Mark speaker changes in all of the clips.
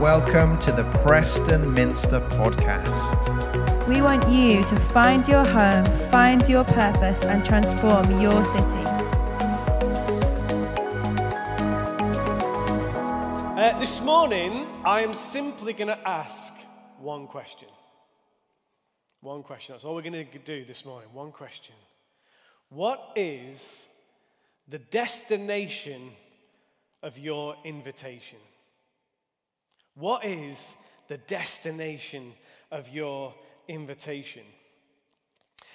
Speaker 1: welcome to the Preston Minster podcast.
Speaker 2: We want you to find your home, find your purpose, and transform your city.
Speaker 3: Uh, this morning, I am simply going to ask one question. One question. That's all we're going to do this morning. One question. What is the destination of your invitation? What is the destination of your invitation?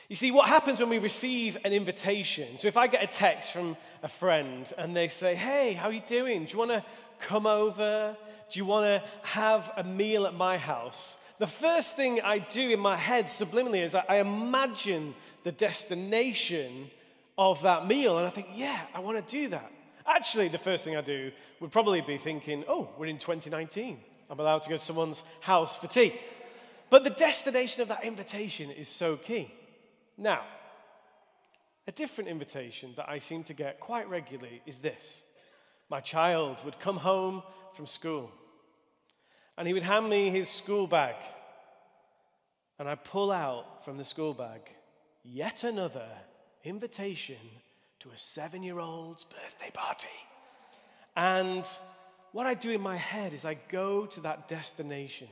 Speaker 3: You see, what happens when we receive an invitation? So, if I get a text from a friend and they say, Hey, how are you doing? Do you want to come over? Do you want to have a meal at my house? The first thing I do in my head subliminally is I imagine the destination of that meal. And I think, yeah, I want to do that. Actually, the first thing I do would probably be thinking, oh, we're in 2019. I'm allowed to go to someone's house for tea. But the destination of that invitation is so key. Now, a different invitation that I seem to get quite regularly is this my child would come home from school and he would hand me his school bag. And I pull out from the school bag yet another invitation to a seven year old's birthday party. And what I do in my head is I go to that destination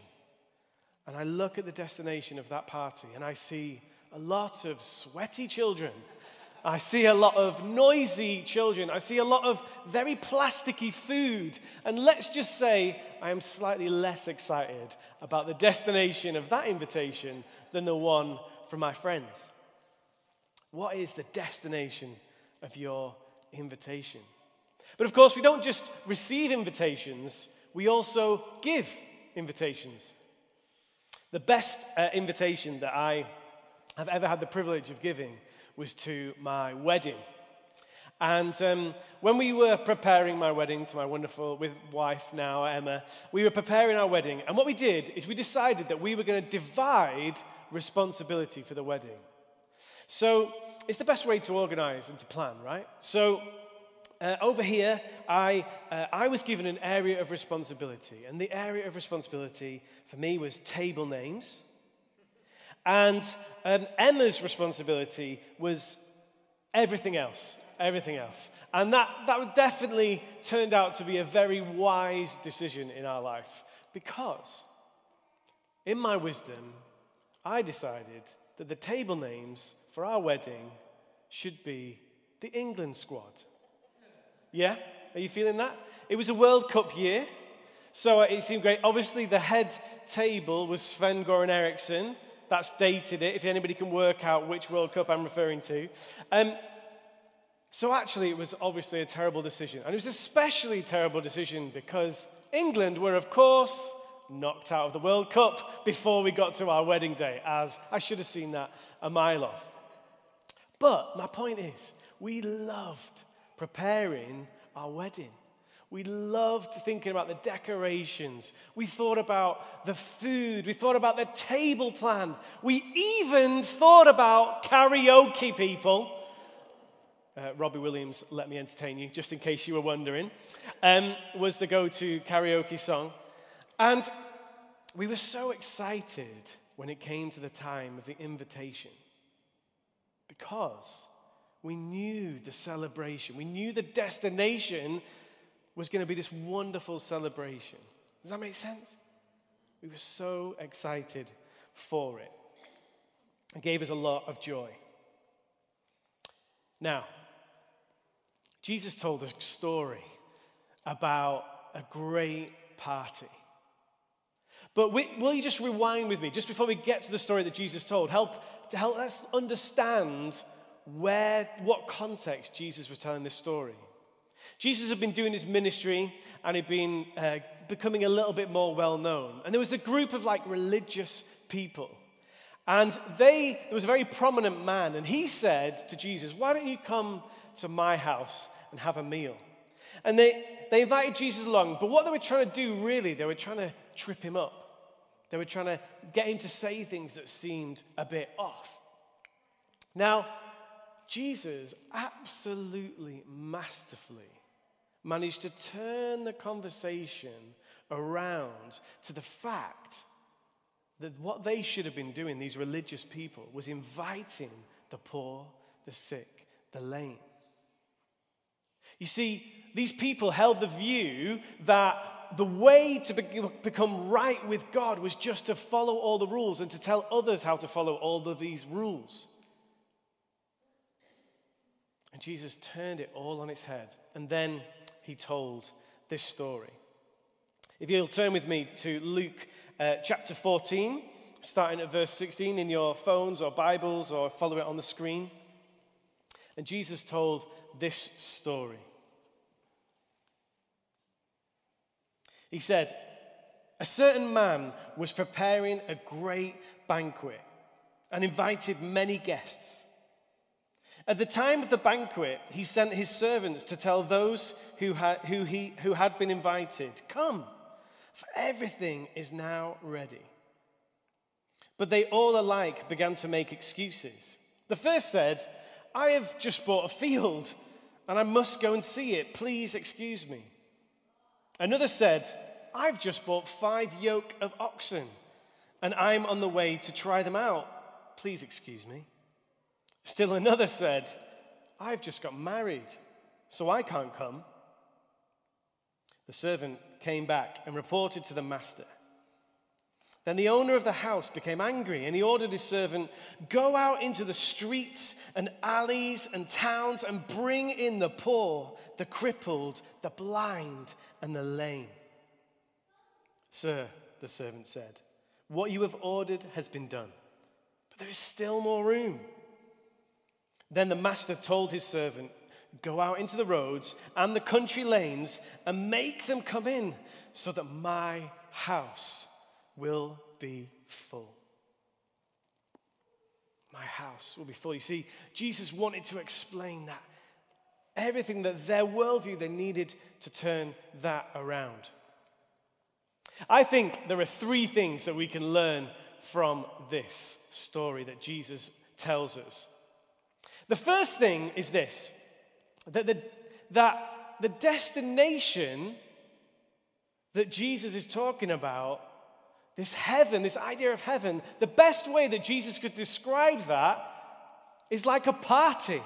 Speaker 3: and I look at the destination of that party and I see a lot of sweaty children. I see a lot of noisy children. I see a lot of very plasticky food. And let's just say I am slightly less excited about the destination of that invitation than the one from my friends. What is the destination of your invitation? But of course, we don't just receive invitations, we also give invitations. The best uh, invitation that I have ever had the privilege of giving was to my wedding. And um, when we were preparing my wedding to my wonderful with wife now, Emma, we were preparing our wedding. And what we did is we decided that we were going to divide responsibility for the wedding. So it's the best way to organize and to plan, right? So uh, over here, I, uh, I was given an area of responsibility. And the area of responsibility for me was table names. And um, Emma's responsibility was everything else. Everything else. And that, that definitely turned out to be a very wise decision in our life because, in my wisdom, I decided that the table names for our wedding should be the England squad. Yeah? Are you feeling that? It was a World Cup year, so it seemed great. Obviously, the head table was Sven Goran Eriksson. That's dated it, if anybody can work out which World Cup I'm referring to. Um, so, actually, it was obviously a terrible decision. And it was especially a terrible decision because England were, of course, knocked out of the World Cup before we got to our wedding day, as I should have seen that a mile off. But my point is, we loved preparing our wedding. We loved thinking about the decorations. We thought about the food. We thought about the table plan. We even thought about karaoke, people. Uh, Robbie Williams, Let Me Entertain You, just in case you were wondering, um, was the go to karaoke song. And we were so excited when it came to the time of the invitation because we knew the celebration, we knew the destination was going to be this wonderful celebration. Does that make sense? We were so excited for it. It gave us a lot of joy. Now, Jesus told a story about a great party. But will you just rewind with me, just before we get to the story that Jesus told, help to help us understand where, what context Jesus was telling this story. Jesus had been doing his ministry and he'd been uh, becoming a little bit more well known. And there was a group of like religious people. And they, there was a very prominent man, and he said to Jesus, Why don't you come to my house and have a meal? And they, they invited Jesus along, but what they were trying to do really, they were trying to trip him up. They were trying to get him to say things that seemed a bit off. Now, Jesus absolutely masterfully managed to turn the conversation around to the fact that what they should have been doing, these religious people, was inviting the poor, the sick, the lame. You see, these people held the view that the way to be- become right with God was just to follow all the rules and to tell others how to follow all of these rules. And Jesus turned it all on its head. And then he told this story. If you'll turn with me to Luke uh, chapter 14, starting at verse 16 in your phones or Bibles or follow it on the screen. And Jesus told this story. He said, A certain man was preparing a great banquet and invited many guests. At the time of the banquet, he sent his servants to tell those who had, who he, who had been invited, Come, for everything is now ready. But they all alike began to make excuses. The first said, I have just bought a field and I must go and see it. Please excuse me. Another said, I've just bought five yoke of oxen and I'm on the way to try them out. Please excuse me. Still another said, I've just got married, so I can't come. The servant came back and reported to the master. Then the owner of the house became angry and he ordered his servant, Go out into the streets and alleys and towns and bring in the poor, the crippled, the blind, and the lame. Sir, the servant said, What you have ordered has been done, but there is still more room. Then the master told his servant, Go out into the roads and the country lanes and make them come in so that my house will be full. My house will be full. You see, Jesus wanted to explain that. Everything that their worldview, they needed to turn that around. I think there are three things that we can learn from this story that Jesus tells us. The first thing is this that the, that the destination that Jesus is talking about, this heaven, this idea of heaven, the best way that Jesus could describe that is like a party.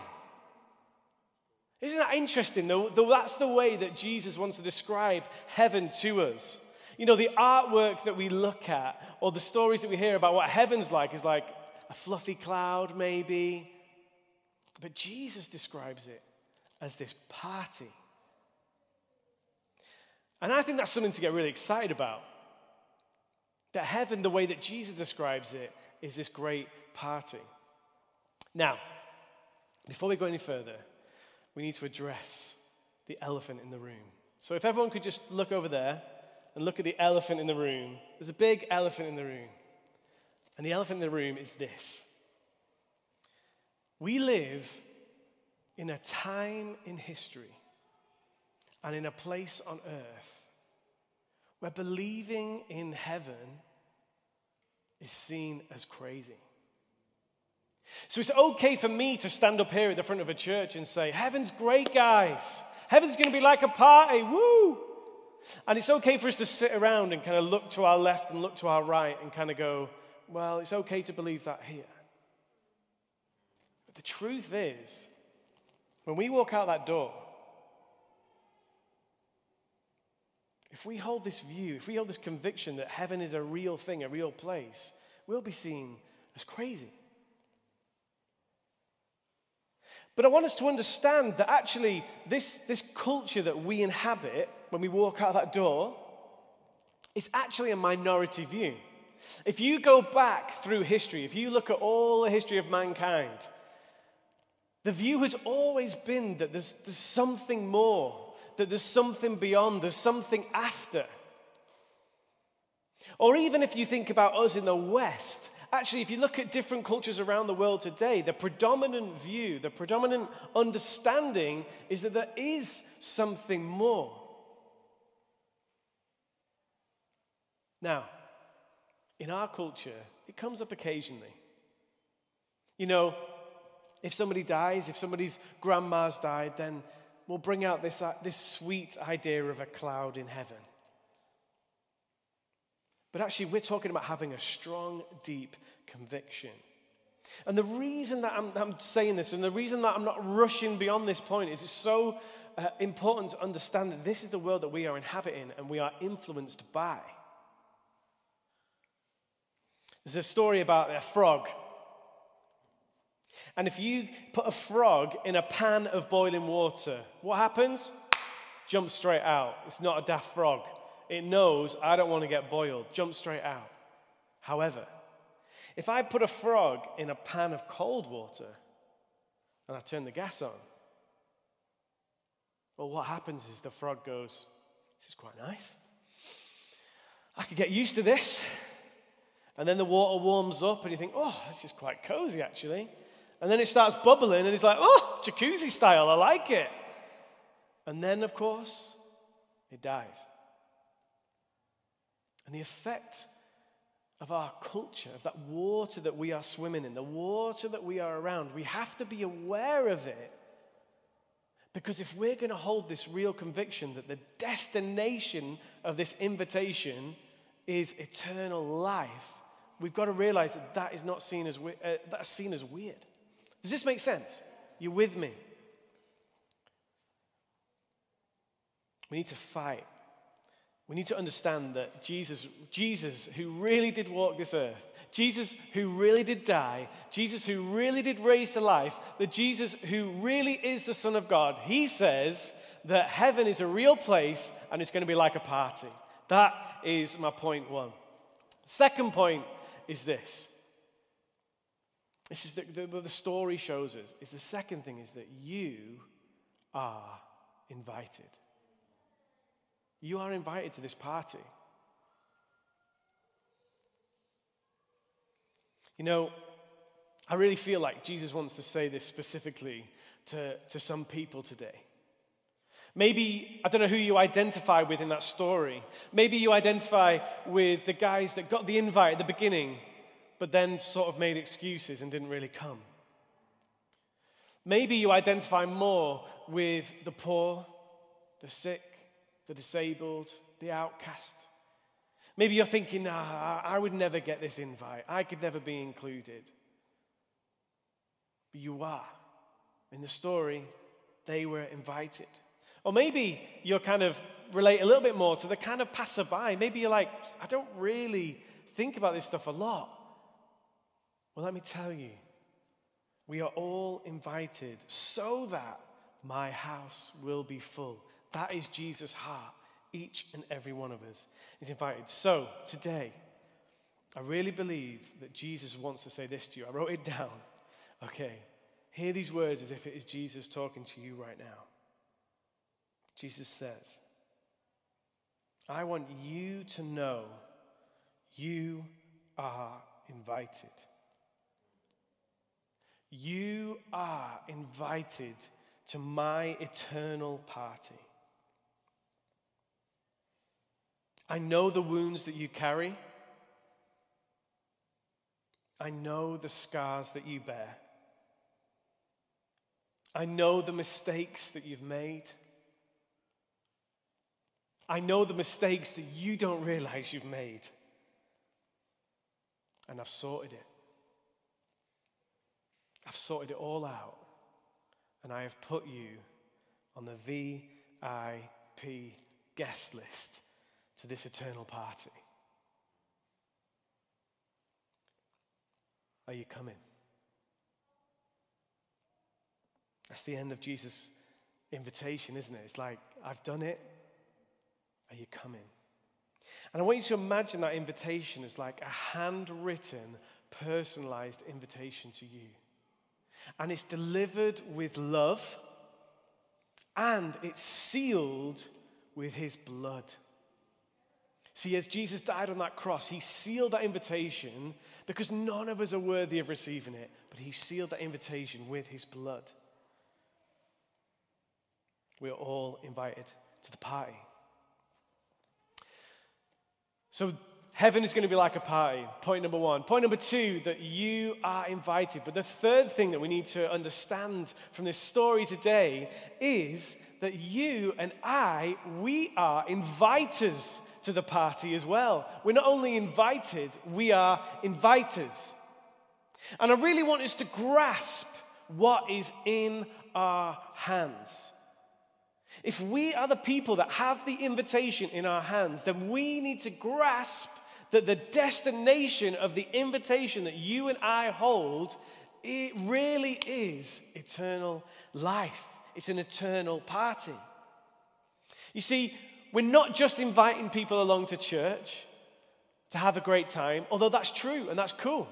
Speaker 3: Isn't that interesting? Though, though that's the way that Jesus wants to describe heaven to us. You know, the artwork that we look at or the stories that we hear about what heaven's like is like a fluffy cloud, maybe, but Jesus describes it as this party. And I think that's something to get really excited about. That heaven, the way that Jesus describes it, is this great party. Now, before we go any further, we need to address the elephant in the room. So if everyone could just look over there and look at the elephant in the room, there's a big elephant in the room. And the elephant in the room is this we live in a time in history and in a place on earth where believing in heaven is seen as crazy. So it's okay for me to stand up here at the front of a church and say, Heaven's great, guys. Heaven's going to be like a party. Woo! And it's okay for us to sit around and kind of look to our left and look to our right and kind of go, well, it's okay to believe that here. But the truth is, when we walk out that door, if we hold this view, if we hold this conviction that heaven is a real thing, a real place, we'll be seen as crazy. But I want us to understand that actually, this, this culture that we inhabit when we walk out that door is actually a minority view. If you go back through history, if you look at all the history of mankind, the view has always been that there's, there's something more, that there's something beyond, there's something after. Or even if you think about us in the West, actually, if you look at different cultures around the world today, the predominant view, the predominant understanding is that there is something more. Now, in our culture, it comes up occasionally. You know, if somebody dies, if somebody's grandma's died, then we'll bring out this, uh, this sweet idea of a cloud in heaven. But actually, we're talking about having a strong, deep conviction. And the reason that I'm, I'm, saying this and the reason that I'm not rushing beyond this point is it's so uh, important to understand that this is the world that we are inhabiting and we are influenced by. There's a story about a frog. And if you put a frog in a pan of boiling water, what happens? Jumps straight out. It's not a daft frog. It knows I don't want to get boiled. Jump straight out. However, if I put a frog in a pan of cold water and I turn the gas on, well, what happens is the frog goes, This is quite nice. I could get used to this. And then the water warms up and you think, Oh, this is quite cozy actually. And then it starts bubbling and he's like, Oh, jacuzzi style, I like it. And then, of course, it dies. And the effect of our culture, of that water that we are swimming in, the water that we are around, we have to be aware of it. Because if we're going to hold this real conviction that the destination of this invitation is eternal life, we've got to realize that that is not seen as, uh, that's seen as weird. Does this make sense? You're with me? We need to fight we need to understand that Jesus, Jesus, who really did walk this earth, Jesus who really did die, Jesus who really did raise to life, the Jesus who really is the Son of God, he says that heaven is a real place and it's going to be like a party. That is my point one. Second point is this. This is the, the, the story shows us. Is the second thing is that you are invited. You are invited to this party. You know, I really feel like Jesus wants to say this specifically to, to some people today. Maybe, I don't know who you identify with in that story. Maybe you identify with the guys that got the invite at the beginning, but then sort of made excuses and didn't really come. Maybe you identify more with the poor, the sick, the disabled, the outcast. Maybe you're thinking, nah, I would never get this invite. I could never be included. But you are. In the story, they were invited. Or maybe you're kind of relate a little bit more to the kind of passerby. Maybe you're like, I don't really think about this stuff a lot. Well, let me tell you, we are all invited so that my house will be full. That is Jesus' heart. Each and every one of us is invited. So, today, I really believe that Jesus wants to say this to you. I wrote it down. Okay, hear these words as if it is Jesus talking to you right now. Jesus says, I want you to know you are invited. You are invited to my eternal party. I know the wounds that you carry. I know the scars that you bear. I know the mistakes that you've made. I know the mistakes that you don't realize you've made. And I've sorted it. I've sorted it all out. And I have put you on the VIP guest list to this eternal party. Are you coming? That's the end of Jesus' invitation, isn't it? It's like, I've done it. Are you coming? And I want you to imagine that invitation as like a handwritten, personalized invitation to you. And it's delivered with love and it's sealed with his blood. See, as Jesus died on that cross, he sealed that invitation because none of us are worthy of receiving it, but he sealed that invitation with his blood. We are all invited to the party. So, Heaven is going to be like a party. Point number one. Point number two, that you are invited. But the third thing that we need to understand from this story today is that you and I, we are inviters to the party as well. We're not only invited, we are inviters. And I really want us to grasp what is in our hands. If we are the people that have the invitation in our hands, then we need to grasp that the destination of the invitation that you and I hold, it really is eternal life. It's an eternal party. You see, we're not just inviting people along to church to have a great time, although that's true and that's cool.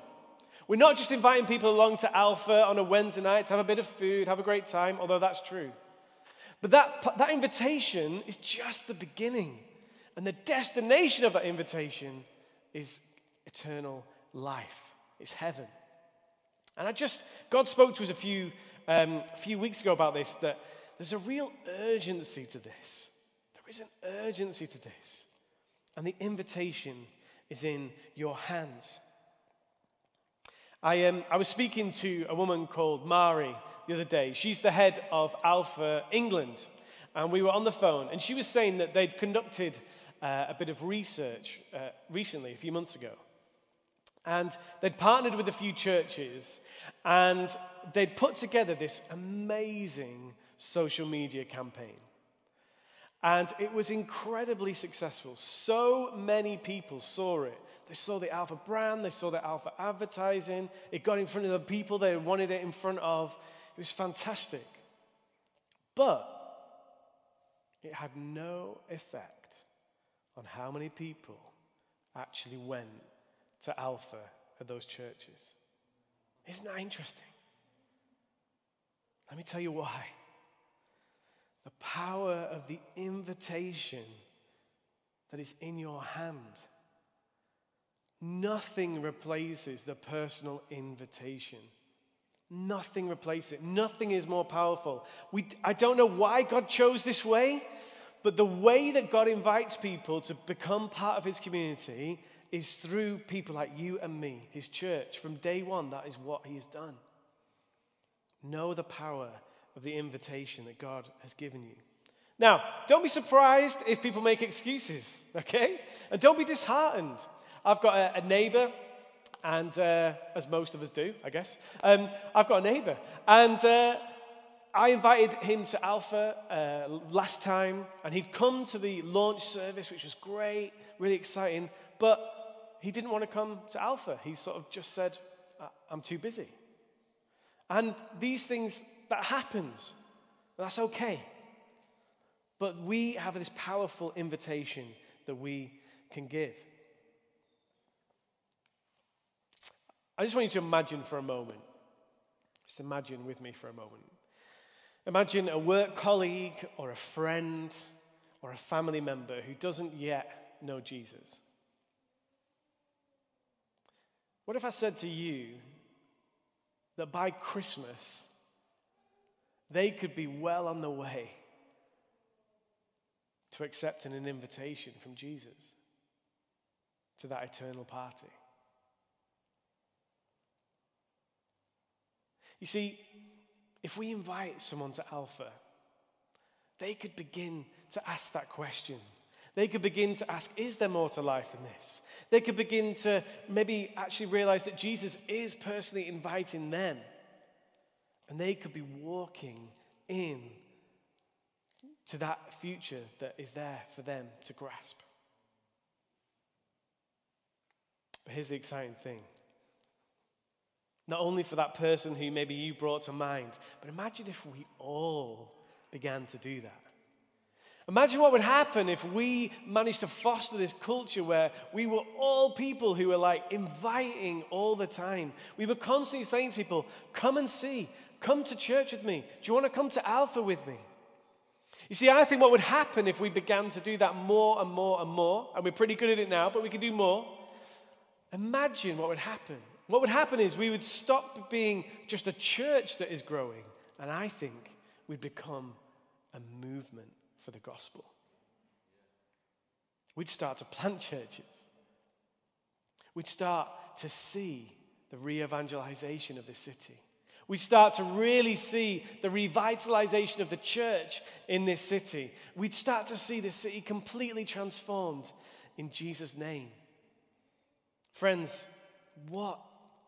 Speaker 3: We're not just inviting people along to Alpha on a Wednesday night to have a bit of food, have a great time, although that's true. But that, that invitation is just the beginning. And the destination of that invitation is eternal life, it's heaven. And I just, God spoke to us a few, um, a few weeks ago about this, that there's a real urgency to this. There is an urgency to this. And the invitation is in your hands. I, um, I was speaking to a woman called Mari the other day. She's the head of Alpha England. And we were on the phone, and she was saying that they'd conducted uh, a bit of research uh, recently, a few months ago. And they'd partnered with a few churches, and they'd put together this amazing social media campaign. And it was incredibly successful. So many people saw it. They saw the Alpha brand, they saw the Alpha advertising. It got in front of the people they wanted it in front of. It was fantastic. But it had no effect on how many people actually went to Alpha at those churches. Isn't that interesting? Let me tell you why. The power of the invitation that is in your hand. Nothing replaces the personal invitation. Nothing replaces it. Nothing is more powerful. We, I don't know why God chose this way, but the way that God invites people to become part of his community is through people like you and me, his church. From day one, that is what he has done. Know the power of the invitation that God has given you. Now, don't be surprised if people make excuses, okay? And don't be disheartened. I've got a, a neighbor, and uh, as most of us do, I guess, um, I've got a neighbor, and uh, I invited him to Alpha uh, last time, and he'd come to the launch service, which was great, really exciting, but he didn't want to come to Alpha. He sort of just said, I'm too busy. And these things, that happens. That's okay. But we have this powerful invitation that we can give. I just want you to imagine for a moment. Just imagine with me for a moment. Imagine a work colleague or a friend or a family member who doesn't yet know Jesus. What if I said to you that by Christmas, they could be well on the way to accepting an invitation from Jesus to that eternal party? You see, if we invite someone to Alpha, they could begin to ask that question. They could begin to ask, is there more to life than this? They could begin to maybe actually realize that Jesus is personally inviting them. And they could be walking in to that future that is there for them to grasp. But here's the exciting thing not only for that person who maybe you brought to mind, but imagine if we all began to do that. Imagine what would happen if we managed to foster this culture where we were all people who were like inviting all the time. We were constantly saying to people, Come and see, come to church with me. Do you want to come to Alpha with me? You see, I think what would happen if we began to do that more and more and more, and we're pretty good at it now, but we can do more. Imagine what would happen what would happen is we would stop being just a church that is growing, and I think we'd become a movement for the gospel. We'd start to plant churches. We'd start to see the re evangelization of the city. We'd start to really see the revitalization of the church in this city. We'd start to see the city completely transformed in Jesus' name. Friends, what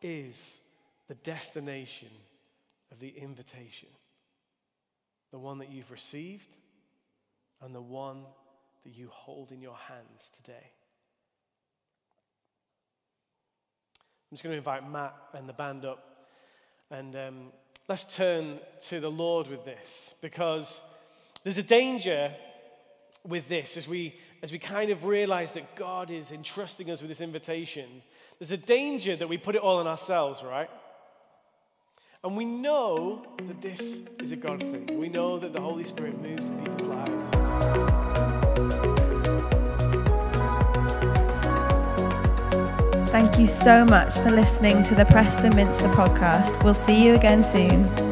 Speaker 3: is the destination of the invitation? The one that you've received and the one that you hold in your hands today. I'm just going to invite Matt and the band up. And um, let's turn to the Lord with this because there's a danger with this as we, as we kind of realize that God is entrusting us with this invitation. There's a danger that we put it all on ourselves, right? And we know that this is a God thing. We know that the Holy Spirit moves in people's lives.
Speaker 2: Thank you so much for listening to the Preston Minster podcast. We'll see you again soon.